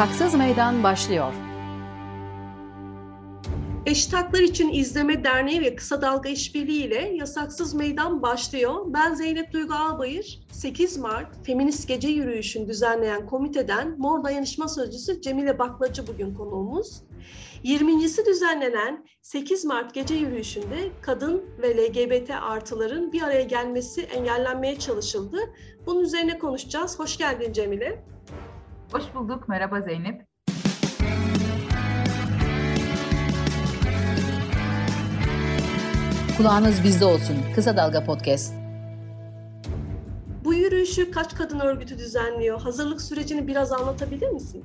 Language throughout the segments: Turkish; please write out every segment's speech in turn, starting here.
Yasaksız Meydan başlıyor. Eşit Haklar İçin İzleme Derneği ve Kısa Dalga İşbirliği ile Yasaksız Meydan başlıyor. Ben Zeynep Duygu Albayır. 8 Mart Feminist Gece Yürüyüşü'nü düzenleyen komiteden Mor Dayanışma Sözcüsü Cemile Baklacı bugün konuğumuz. 20.si düzenlenen 8 Mart Gece Yürüyüşü'nde kadın ve LGBT artıların bir araya gelmesi engellenmeye çalışıldı. Bunun üzerine konuşacağız. Hoş geldin Cemile. Hoş bulduk. Merhaba Zeynep. Kulağınız bizde olsun. Kısa Dalga Podcast. Bu yürüyüşü kaç kadın örgütü düzenliyor? Hazırlık sürecini biraz anlatabilir misin?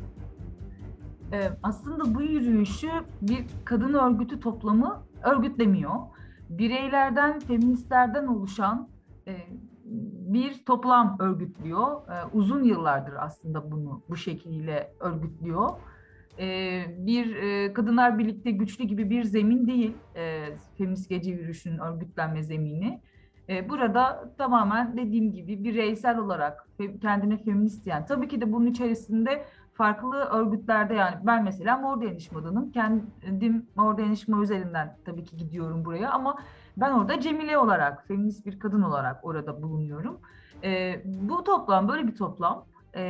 Ee, aslında bu yürüyüşü bir kadın örgütü toplamı örgütlemiyor. Bireylerden, feministlerden oluşan e, bir toplam örgütlüyor. E, uzun yıllardır aslında bunu bu şekilde örgütlüyor. E, bir e, Kadınlar Birlikte Güçlü gibi bir zemin değil e, Feminist Gece Yürüyüşü'nün örgütlenme zemini. E, burada tamamen dediğim gibi bireysel olarak kendine feminist diyen, tabii ki de bunun içerisinde farklı örgütlerde yani ben mesela Mor Dayanışma'danım. Kendim Mor Dayanışma üzerinden tabii ki gidiyorum buraya ama ben orada Cemile olarak, feminist bir kadın olarak orada bulunuyorum. E, bu toplam böyle bir toplam e,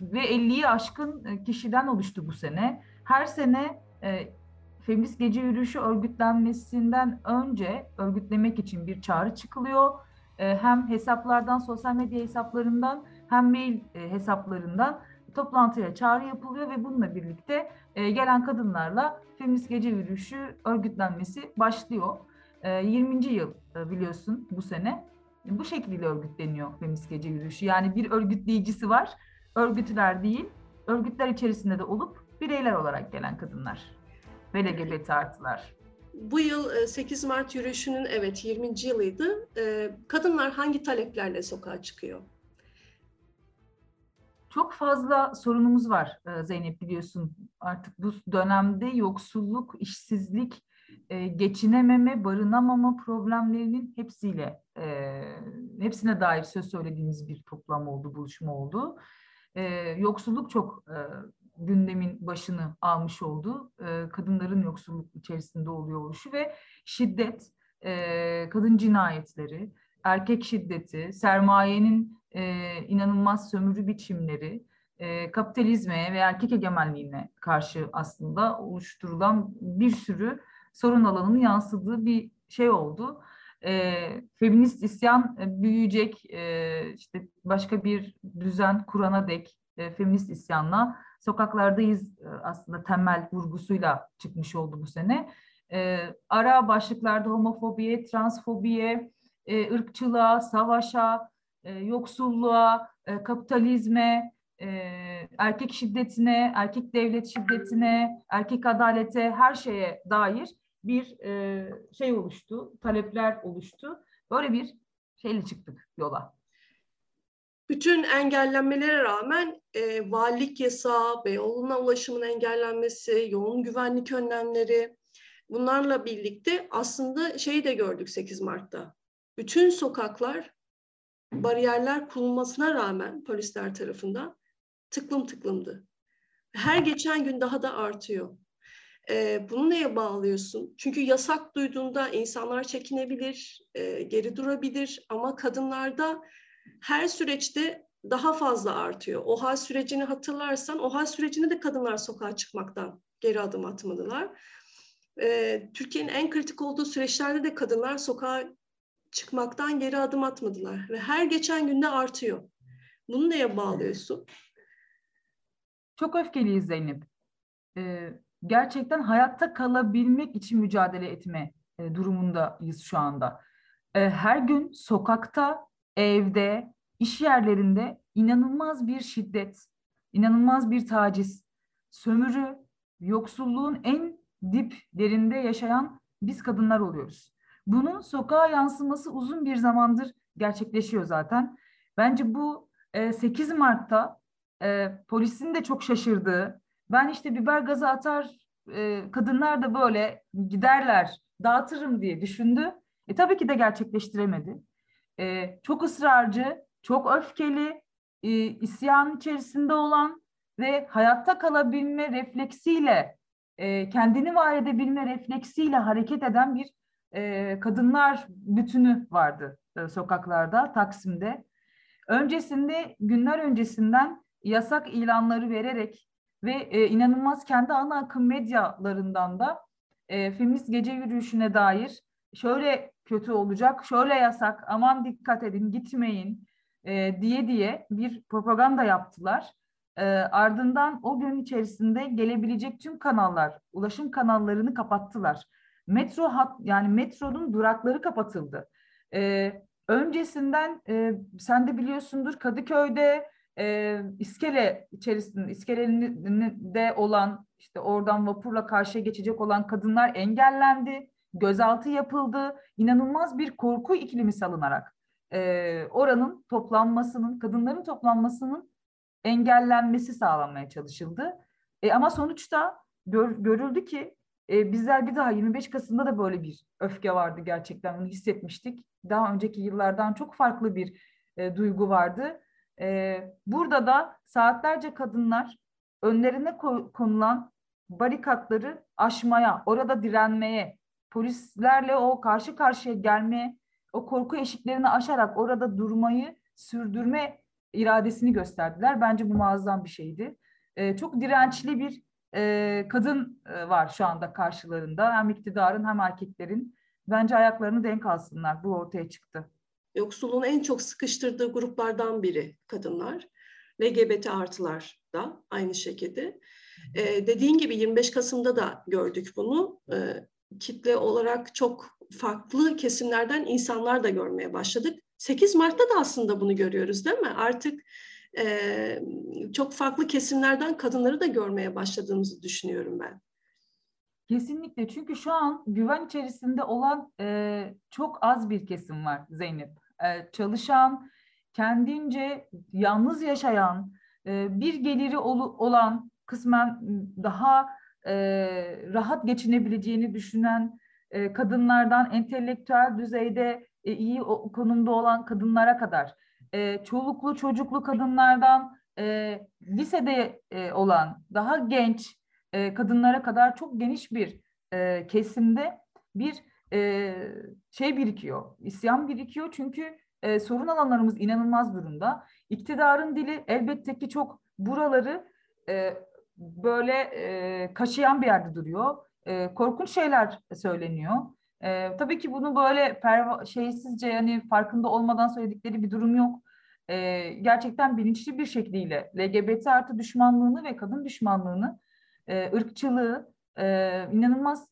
ve 50'yi aşkın kişiden oluştu bu sene. Her sene e, feminist gece yürüyüşü örgütlenmesinden önce örgütlemek için bir çağrı çıkılıyor. E, hem hesaplardan, sosyal medya hesaplarından hem mail e, hesaplarından toplantıya çağrı yapılıyor ve bununla birlikte e, gelen kadınlarla feminist gece yürüyüşü örgütlenmesi başlıyor. E, 20. yıl e, biliyorsun bu sene. E, bu şekilde örgütleniyor feminist gece yürüyüşü. Yani bir örgütleyicisi var, örgütler değil, örgütler içerisinde de olup bireyler olarak gelen kadınlar ve LGBT artılar. Bu yıl 8 Mart yürüyüşünün evet 20. yılıydı. Kadınlar hangi taleplerle sokağa çıkıyor? Çok fazla sorunumuz var Zeynep biliyorsun. Artık bu dönemde yoksulluk, işsizlik, geçinememe, barınamama problemlerinin hepsiyle hepsine dair söz söylediğimiz bir toplam oldu, buluşma oldu. Yoksulluk çok gündemin başını almış oldu. Kadınların yoksulluk içerisinde oluyor oluşu ve şiddet, kadın cinayetleri, erkek şiddeti, sermayenin e, inanılmaz sömürü biçimleri, e, kapitalizme ve erkek egemenliğine karşı aslında oluşturulan bir sürü sorun alanının yansıdığı bir şey oldu. E, feminist isyan e, büyüyecek, e, işte başka bir düzen kurana dek e, feminist isyanla sokaklardayız e, aslında temel vurgusuyla çıkmış oldu bu sene. E, ara başlıklarda homofobiye, transfobiye, e, ırkçılığa, savaşa, e, yoksulluğa, e, kapitalizme, e, erkek şiddetine, erkek devlet şiddetine, erkek adalete, her şeye dair bir e, şey oluştu, talepler oluştu. Böyle bir şeyle çıktık yola. Bütün engellenmelere rağmen e, valilik yasağı, Beyoğlu'na ulaşımın engellenmesi, yoğun güvenlik önlemleri bunlarla birlikte aslında şeyi de gördük 8 Mart'ta. Bütün sokaklar bariyerler kurulmasına rağmen polisler tarafından tıklım tıklımdı. Her geçen gün daha da artıyor. Ee, bunu neye bağlıyorsun? Çünkü yasak duyduğunda insanlar çekinebilir, e, geri durabilir ama kadınlarda her süreçte daha fazla artıyor. OHA sürecini hatırlarsan, OHA sürecinde de kadınlar sokağa çıkmaktan geri adım atmadılar. Ee, Türkiye'nin en kritik olduğu süreçlerde de kadınlar sokağa çıkmaktan geri adım atmadılar ve her geçen günde artıyor. Bunu neye bağlıyorsun? Çok öfkeliyiz Zeynep. Ee, gerçekten hayatta kalabilmek için mücadele etme e, durumundayız şu anda. E, her gün sokakta, evde, iş yerlerinde inanılmaz bir şiddet, inanılmaz bir taciz, sömürü, yoksulluğun en diplerinde yaşayan biz kadınlar oluyoruz. Bunun sokağa yansıması uzun bir zamandır gerçekleşiyor zaten. Bence bu e, 8 Mart'ta e, polisin de çok şaşırdığı, ben işte biber gazı atar e, kadınlar da böyle giderler, dağıtırım diye düşündü. E, tabii ki de gerçekleştiremedi. E, çok ısrarcı, çok öfkeli, e, isyan içerisinde olan ve hayatta kalabilme refleksiyle, e, kendini var edebilme refleksiyle hareket eden bir e, kadınlar bütünü vardı e, sokaklarda, Taksim'de. Öncesinde, günler öncesinden yasak ilanları vererek ve e, inanılmaz kendi ana akım medyalarından da e, feminist gece yürüyüşüne dair şöyle kötü olacak, şöyle yasak, aman dikkat edin, gitmeyin e, diye diye bir propaganda yaptılar. E, ardından o gün içerisinde gelebilecek tüm kanallar, ulaşım kanallarını kapattılar. Metro hat yani metronun durakları kapatıldı. E, öncesinden e, sen de biliyorsundur Kadıköy'de e, iskele içerisinde iskelede olan işte oradan vapurla karşıya geçecek olan kadınlar engellendi, gözaltı yapıldı. İnanılmaz bir korku iklimi salınarak e, oranın toplanmasının, kadınların toplanmasının engellenmesi sağlanmaya çalışıldı. E, ama sonuçta gör, görüldü ki e, bizler bir daha 25 Kasım'da da böyle bir öfke vardı gerçekten onu hissetmiştik. Daha önceki yıllardan çok farklı bir e, duygu vardı. E, burada da saatlerce kadınlar önlerine konulan barikatları aşmaya, orada direnmeye, polislerle o karşı karşıya gelmeye, o korku eşiklerini aşarak orada durmayı sürdürme iradesini gösterdiler. Bence bu muazzam bir şeydi. E, çok dirençli bir e, kadın e, var şu anda karşılarında. Hem iktidarın hem erkeklerin. Bence ayaklarını denk alsınlar. Bu ortaya çıktı. Yoksulluğun en çok sıkıştırdığı gruplardan biri kadınlar. LGBT artılar da aynı şekilde. Ee, dediğin gibi 25 Kasım'da da gördük bunu. Ee, kitle olarak çok farklı kesimlerden insanlar da görmeye başladık. 8 Mart'ta da aslında bunu görüyoruz değil mi? Artık e, çok farklı kesimlerden kadınları da görmeye başladığımızı düşünüyorum ben. Kesinlikle çünkü şu an güven içerisinde olan e, çok az bir kesim var Zeynep. E, çalışan, kendince yalnız yaşayan, e, bir geliri ol, olan kısmen daha e, rahat geçinebileceğini düşünen kadınlardan entelektüel düzeyde iyi konumda olan kadınlara kadar çoluklu çocuklu kadınlardan lisede olan daha genç kadınlara kadar çok geniş bir kesimde bir şey birikiyor, isyan birikiyor çünkü sorun alanlarımız inanılmaz durumda. İktidarın dili elbette ki çok buraları böyle kaşıyan bir yerde duruyor. Korkunç şeyler söyleniyor. E, tabii ki bunu böyle perva, şeysizce yani farkında olmadan söyledikleri bir durum yok. E, gerçekten bilinçli bir şekliyle LGBT artı düşmanlığını ve kadın düşmanlığını, e, ırkçılığı e, inanılmaz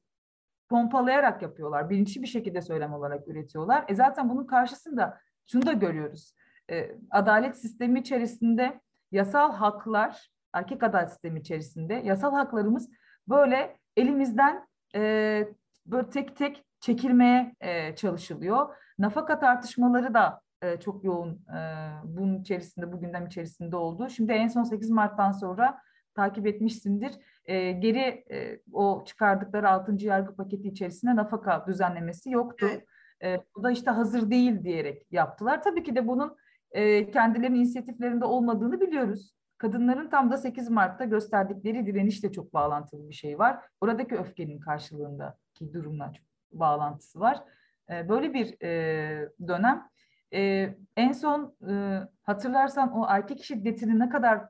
pompalayarak yapıyorlar. Bilinçli bir şekilde söylem olarak üretiyorlar. E zaten bunun karşısında şunu da görüyoruz. E, adalet sistemi içerisinde yasal haklar, erkek adalet sistemi içerisinde yasal haklarımız böyle elimizden e, böyle tek tek çekilmeye e, çalışılıyor. Nafaka tartışmaları da e, çok yoğun e, bunun içerisinde, bu gündem içerisinde oldu. Şimdi en son 8 Mart'tan sonra takip etmişsindir. E, geri e, o çıkardıkları 6. yargı paketi içerisinde nafaka düzenlemesi yoktu. Evet. E, bu da işte hazır değil diyerek yaptılar. Tabii ki de bunun e, kendilerinin inisiyatiflerinde olmadığını biliyoruz. Kadınların tam da 8 Mart'ta gösterdikleri direnişle çok bağlantılı bir şey var. Oradaki öfkenin karşılığındaki durumla çok bağlantısı var. E, böyle bir e, dönem. E, en son e, hatırlarsan o erkek şiddetini ne kadar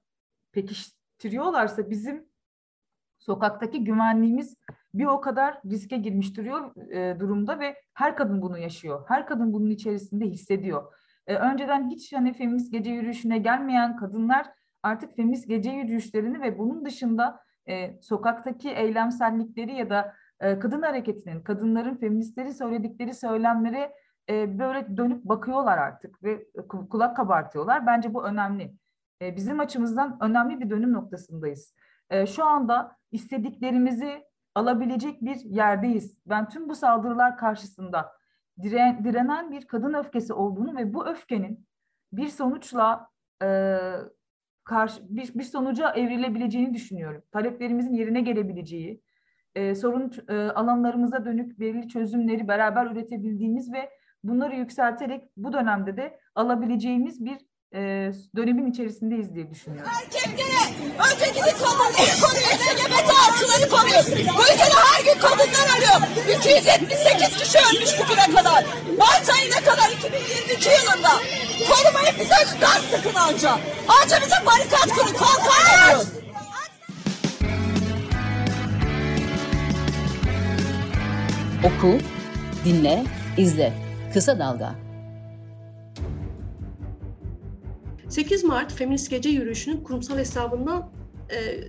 pekiştiriyorlarsa bizim sokaktaki güvenliğimiz bir o kadar riske girmiş duruyor e, durumda ve her kadın bunu yaşıyor. Her kadın bunun içerisinde hissediyor. E, önceden hiç hani feminist gece yürüyüşüne gelmeyen kadınlar artık feminist gece yürüyüşlerini ve bunun dışında e, sokaktaki eylemsellikleri ya da e, kadın hareketinin, kadınların feministleri söyledikleri söylemleri e, böyle dönüp bakıyorlar artık ve kulak kabartıyorlar. Bence bu önemli. E, bizim açımızdan önemli bir dönüm noktasındayız. E, şu anda istediklerimizi alabilecek bir yerdeyiz. Ben tüm bu saldırılar karşısında diren, direnen bir kadın öfkesi olduğunu ve bu öfkenin bir sonuçla e, karşı bir, bir sonuca evrilebileceğini düşünüyorum. Taleplerimizin yerine gelebileceği, e, sorun e, alanlarımıza dönük belirli çözümleri beraber üretebildiğimiz ve bunları yükselterek bu dönemde de alabileceğimiz bir e, dönemin içerisindeyiz diye düşünüyorum. Erkeklere ötekini kadınları koruyor, LGBT artıları koruyor. Bu ülkede her gün kadınlar ölüyor. 278 kişi ölmüş bugüne kadar. Mart ayına kadar 2022 yılında. Korumayı bize gaz sıkın anca. Anca bize barikat kurun, kalkan yapın. Oku, dinle, izle. Kısa Dalga. 8 Mart Feminist Gece Yürüyüşü'nün kurumsal hesabından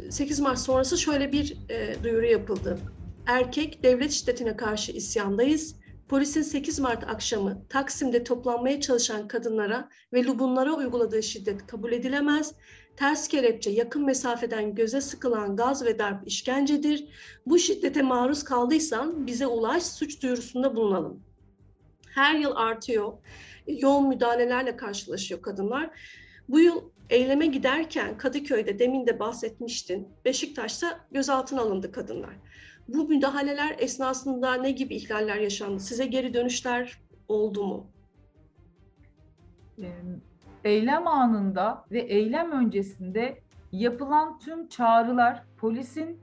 8 Mart sonrası şöyle bir e, duyuru yapıldı. Erkek devlet şiddetine karşı isyandayız. Polisin 8 Mart akşamı Taksim'de toplanmaya çalışan kadınlara ve lubunlara uyguladığı şiddet kabul edilemez. Ters kelepçe yakın mesafeden göze sıkılan gaz ve darp işkencedir. Bu şiddete maruz kaldıysan bize ulaş, suç duyurusunda bulunalım. Her yıl artıyor. Yoğun müdahalelerle karşılaşıyor kadınlar. Bu yıl eyleme giderken Kadıköy'de demin de bahsetmiştin. Beşiktaş'ta gözaltına alındı kadınlar. Bu müdahaleler esnasında ne gibi ihlaller yaşandı? Size geri dönüşler oldu mu? Eylem anında ve eylem öncesinde yapılan tüm çağrılar polisin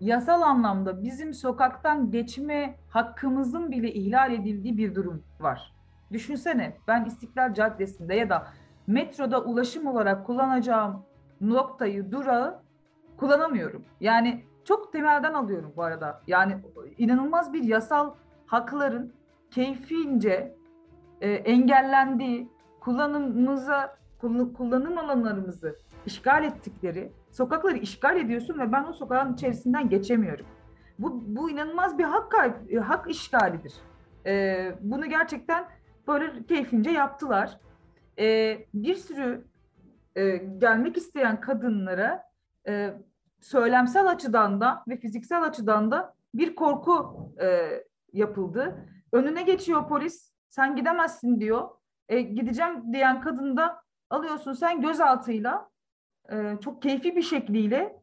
yasal anlamda bizim sokaktan geçme hakkımızın bile ihlal edildiği bir durum var. Düşünsene ben İstiklal Caddesi'nde ya da metroda ulaşım olarak kullanacağım noktayı, durağı kullanamıyorum. Yani çok temelden alıyorum bu arada. Yani inanılmaz bir yasal hakların keyfince e, engellendiği, kullanımımıza, kullanım alanlarımızı işgal ettikleri, sokakları işgal ediyorsun ve ben o sokağın içerisinden geçemiyorum. Bu, bu inanılmaz bir hak kayb- hak işgalidir. E, bunu gerçekten böyle keyfince yaptılar. E, bir sürü e, gelmek isteyen kadınlara e, söylemsel açıdan da ve fiziksel açıdan da bir korku e, yapıldı. Önüne geçiyor polis, sen gidemezsin diyor. E, gideceğim diyen kadını da alıyorsun sen gözaltıyla, e, çok keyfi bir şekliyle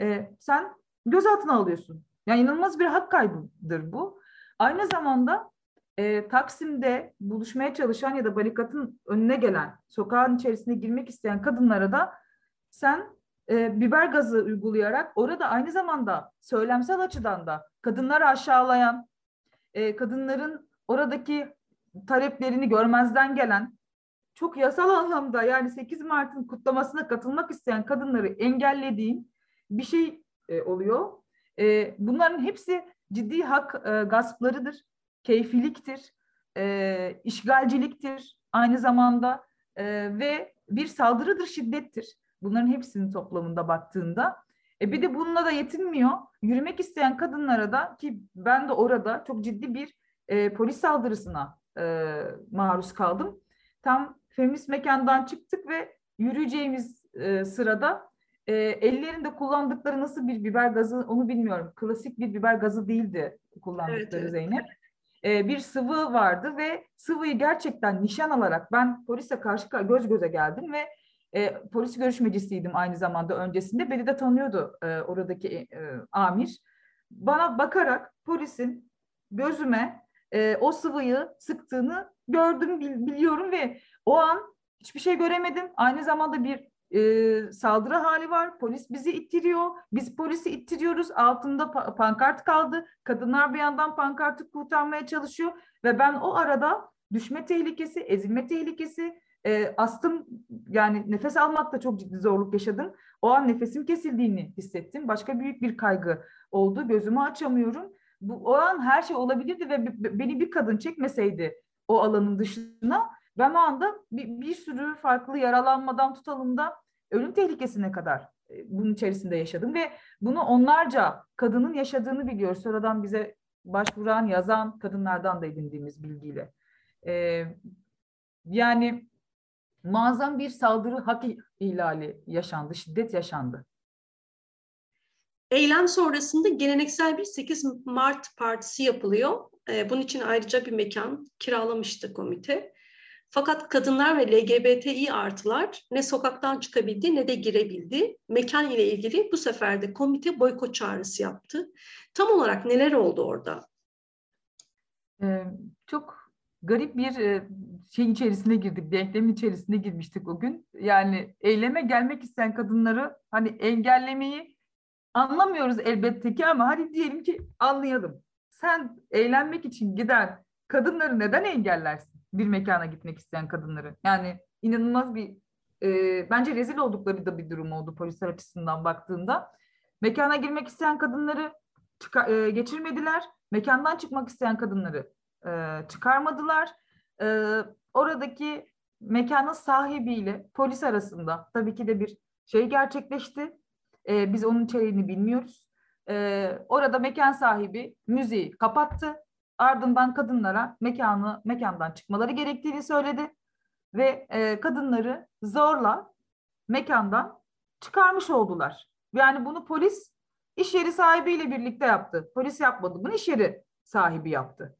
e, sen gözaltına alıyorsun. Yani inanılmaz bir hak kaybıdır bu. Aynı zamanda e, Taksim'de buluşmaya çalışan ya da barikatın önüne gelen, sokağın içerisine girmek isteyen kadınlara da sen e, biber gazı uygulayarak orada aynı zamanda söylemsel açıdan da kadınları aşağılayan, e, kadınların oradaki taleplerini görmezden gelen, çok yasal anlamda yani 8 Mart'ın kutlamasına katılmak isteyen kadınları engellediğin bir şey e, oluyor. E, bunların hepsi ciddi hak e, gasplarıdır, keyfiliktir, e, işgalciliktir aynı zamanda e, ve bir saldırıdır, şiddettir. Bunların hepsinin toplamında baktığında. E bir de bununla da yetinmiyor. Yürümek isteyen kadınlara da ki ben de orada çok ciddi bir e, polis saldırısına e, maruz kaldım. Tam feminist mekandan çıktık ve yürüyeceğimiz e, sırada e, ellerinde kullandıkları nasıl bir biber gazı onu bilmiyorum. Klasik bir biber gazı değildi kullandıkları evet, evet. Zeynep. E, bir sıvı vardı ve sıvıyı gerçekten nişan alarak ben polise karşı göz göze geldim ve e, polis görüşmecisiydim aynı zamanda öncesinde. Beni de tanıyordu e, oradaki e, amir. Bana bakarak polisin gözüme e, o sıvıyı sıktığını gördüm, bil, biliyorum ve o an hiçbir şey göremedim. Aynı zamanda bir e, saldırı hali var. Polis bizi ittiriyor. Biz polisi ittiriyoruz. Altında pa- pankart kaldı. Kadınlar bir yandan pankartı kurtarmaya çalışıyor ve ben o arada düşme tehlikesi, ezilme tehlikesi, e, astım yani nefes almakta çok ciddi zorluk yaşadım. O an nefesim kesildiğini hissettim. Başka büyük bir kaygı oldu. Gözümü açamıyorum. Bu, o an her şey olabilirdi ve beni bir kadın çekmeseydi o alanın dışına ben o anda bir, bir sürü farklı yaralanmadan tutalım da ölüm tehlikesine kadar bunun içerisinde yaşadım ve bunu onlarca kadının yaşadığını biliyoruz. Sonradan bize başvuran, yazan kadınlardan da edindiğimiz bilgiyle. Ee, yani muazzam bir saldırı hak ihlali yaşandı, şiddet yaşandı. Eylem sonrasında geleneksel bir 8 Mart partisi yapılıyor. Bunun için ayrıca bir mekan kiralamıştı komite. Fakat kadınlar ve LGBTİ artılar ne sokaktan çıkabildi ne de girebildi. Mekan ile ilgili bu sefer de komite boykot çağrısı yaptı. Tam olarak neler oldu orada? Ee, çok garip bir e, şey içerisine girdik, denklemin içerisine girmiştik o gün. Yani eyleme gelmek isteyen kadınları hani engellemeyi anlamıyoruz elbette ki ama hadi diyelim ki anlayalım. Sen eğlenmek için giden kadınları neden engellersin? Bir mekana gitmek isteyen kadınları. Yani inanılmaz bir e, bence rezil oldukları da bir durum oldu polisler açısından baktığında. Mekana girmek isteyen kadınları çıka, e, geçirmediler. Mekandan çıkmak isteyen kadınları e, çıkarmadılar. E, oradaki mekanın sahibiyle polis arasında tabii ki de bir şey gerçekleşti. E, biz onun içeriğini bilmiyoruz. E, orada mekan sahibi müziği kapattı. Ardından kadınlara mekanı mekandan çıkmaları gerektiğini söyledi ve e, kadınları zorla mekandan çıkarmış oldular. Yani bunu polis iş yeri sahibiyle birlikte yaptı. Polis yapmadı. Bunu iş yeri sahibi yaptı.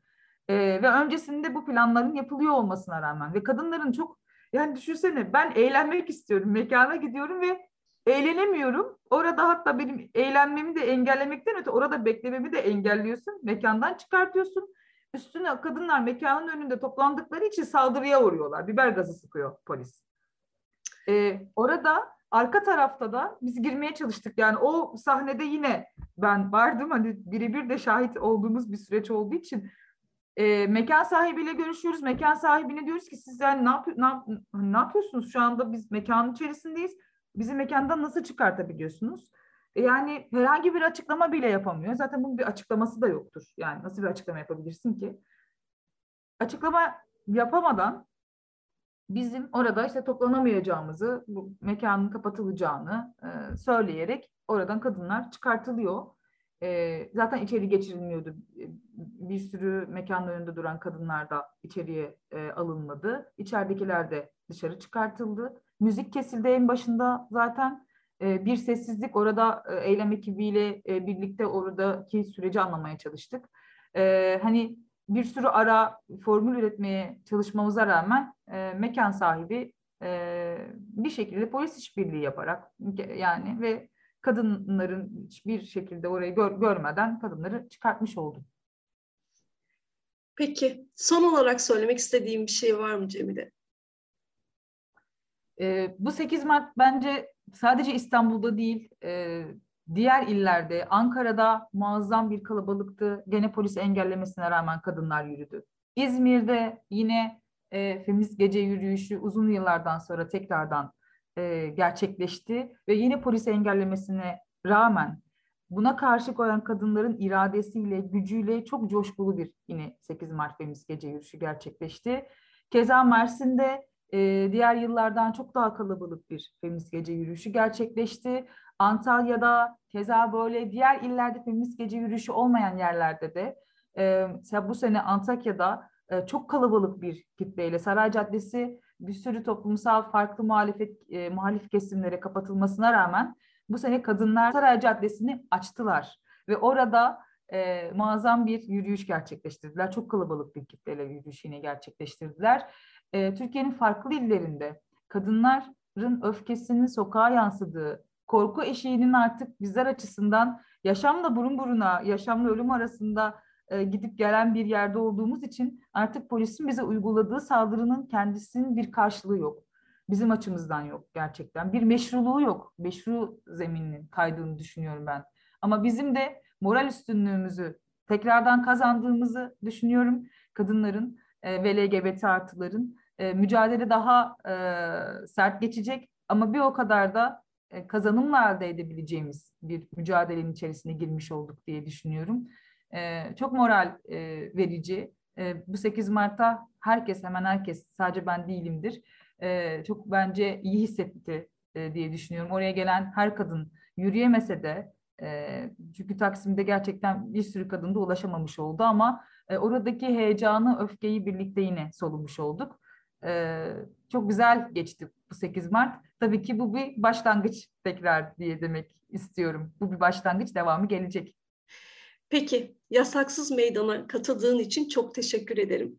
E, ve öncesinde bu planların yapılıyor olmasına rağmen ve kadınların çok yani düşünsene ben eğlenmek istiyorum. Mekana gidiyorum ve eğlenemiyorum. Orada hatta benim eğlenmemi de engellemekten öte orada beklememi de engelliyorsun. Mekandan çıkartıyorsun. Üstüne kadınlar mekanın önünde toplandıkları için saldırıya uğruyorlar. Biber gazı sıkıyor polis. Ee, orada arka tarafta da biz girmeye çalıştık. Yani o sahnede yine ben vardım. Hani birebir de şahit olduğumuz bir süreç olduğu için e, mekan sahibiyle görüşüyoruz. Mekan sahibine diyoruz ki siz yani ne, yapıyor, ne, yap, ne yapıyorsunuz şu anda biz mekanın içerisindeyiz. Bizi mekandan nasıl çıkartabiliyorsunuz? E, yani herhangi bir açıklama bile yapamıyor. Zaten bunun bir açıklaması da yoktur. Yani nasıl bir açıklama yapabilirsin ki? Açıklama yapamadan bizim orada işte toplanamayacağımızı, bu mekanın kapatılacağını e, söyleyerek oradan kadınlar çıkartılıyor. E, zaten içeri geçirilmiyordu. Bir sürü mekanın önünde duran kadınlar da içeriye e, alınmadı. İçeridekiler de dışarı çıkartıldı. Müzik kesildi en başında zaten e, bir sessizlik orada e, eylem ekibiyle e, birlikte oradaki süreci anlamaya çalıştık. E, hani bir sürü ara formül üretmeye çalışmamıza rağmen e, mekan sahibi e, bir şekilde polis işbirliği yaparak yani ve kadınların hiçbir şekilde orayı gör, görmeden kadınları çıkartmış oldu. Peki son olarak söylemek istediğim bir şey var mı Cemile? E, bu 8 Mart bence sadece İstanbul'da değil, e, diğer illerde, Ankara'da muazzam bir kalabalıktı. Gene polis engellemesine rağmen kadınlar yürüdü. İzmir'de yine e, feminist gece yürüyüşü uzun yıllardan sonra tekrardan e, gerçekleşti ve yine polis engellemesine rağmen buna karşı koyan kadınların iradesiyle, gücüyle çok coşkulu bir yine 8 Mart Feminist Gece Yürüyüşü gerçekleşti. Keza Mersin'de e, diğer yıllardan çok daha kalabalık bir feminist gece yürüyüşü gerçekleşti. Antalya'da keza böyle diğer illerde feminist gece yürüyüşü olmayan yerlerde de e, bu sene Antakya'da e, çok kalabalık bir kitleyle Saray Caddesi bir sürü toplumsal farklı muhalefet e, muhalif kesimlere kapatılmasına rağmen bu sene kadınlar Saray Caddesi'ni açtılar ve orada e, muazzam bir yürüyüş gerçekleştirdiler. Çok kalabalık bir kitleyle yürüyüş yine gerçekleştirdiler e, Türkiye'nin farklı illerinde kadınların öfkesinin sokağa yansıdığı, korku eşiğinin artık bizler açısından yaşamla burun buruna, yaşamla ölüm arasında e, gidip gelen bir yerde olduğumuz için artık polisin bize uyguladığı saldırının kendisinin bir karşılığı yok. Bizim açımızdan yok gerçekten. Bir meşruluğu yok. Meşru zeminin kaydığını düşünüyorum ben. Ama bizim de moral üstünlüğümüzü tekrardan kazandığımızı düşünüyorum. Kadınların e, ve LGBT artıların e, mücadele daha e, sert geçecek ama bir o kadar da e, kazanımla elde edebileceğimiz bir mücadelenin içerisine girmiş olduk diye düşünüyorum. E, çok moral e, verici. E, bu 8 Mart'ta herkes hemen herkes sadece ben değilimdir. E, çok bence iyi hissetti e, diye düşünüyorum. Oraya gelen her kadın yürüyemese de e, çünkü Taksim'de gerçekten bir sürü kadın da ulaşamamış oldu ama e, oradaki heyecanı, öfkeyi birlikte yine solumuş olduk. E, çok güzel geçti bu 8 Mart. Tabii ki bu bir başlangıç tekrar diye demek istiyorum. Bu bir başlangıç, devamı gelecek. Peki, yasaksız meydana katıldığın için çok teşekkür ederim.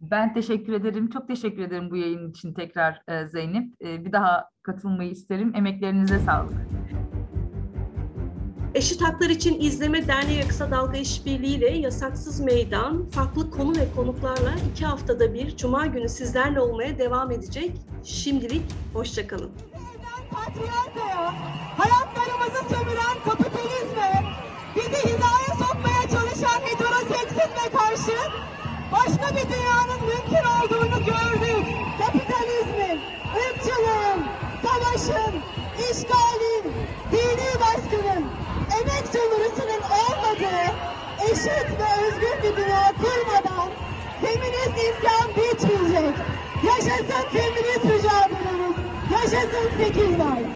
Ben teşekkür ederim. Çok teşekkür ederim bu yayın için tekrar Zeynep. Bir daha katılmayı isterim. Emeklerinize sağlık. Eşit Haklar İçin İzleme Derneği Kısa Dalga İşbirliği ile Yasaksız Meydan farklı konu ve konuklarla iki haftada bir Cuma günü sizlerle olmaya devam edecek. Şimdilik hoşçakalın. hayatlarımızı sömüren kapitalizme, bizi hizaya sokmaya çalışan heteroseksizme karşı başka bir dünyanın mümkün olduğunu gördük. Kapitalizmin, ırkçılığın, savaşın, işgalin, dini baskının, emek sömürüsünün olmadığı eşit ve özgür bir dünya kurmadan feminist isyan bitmeyecek. Yaşasın feminist mücadelemiz. Yaşasın sekizler. Patriarka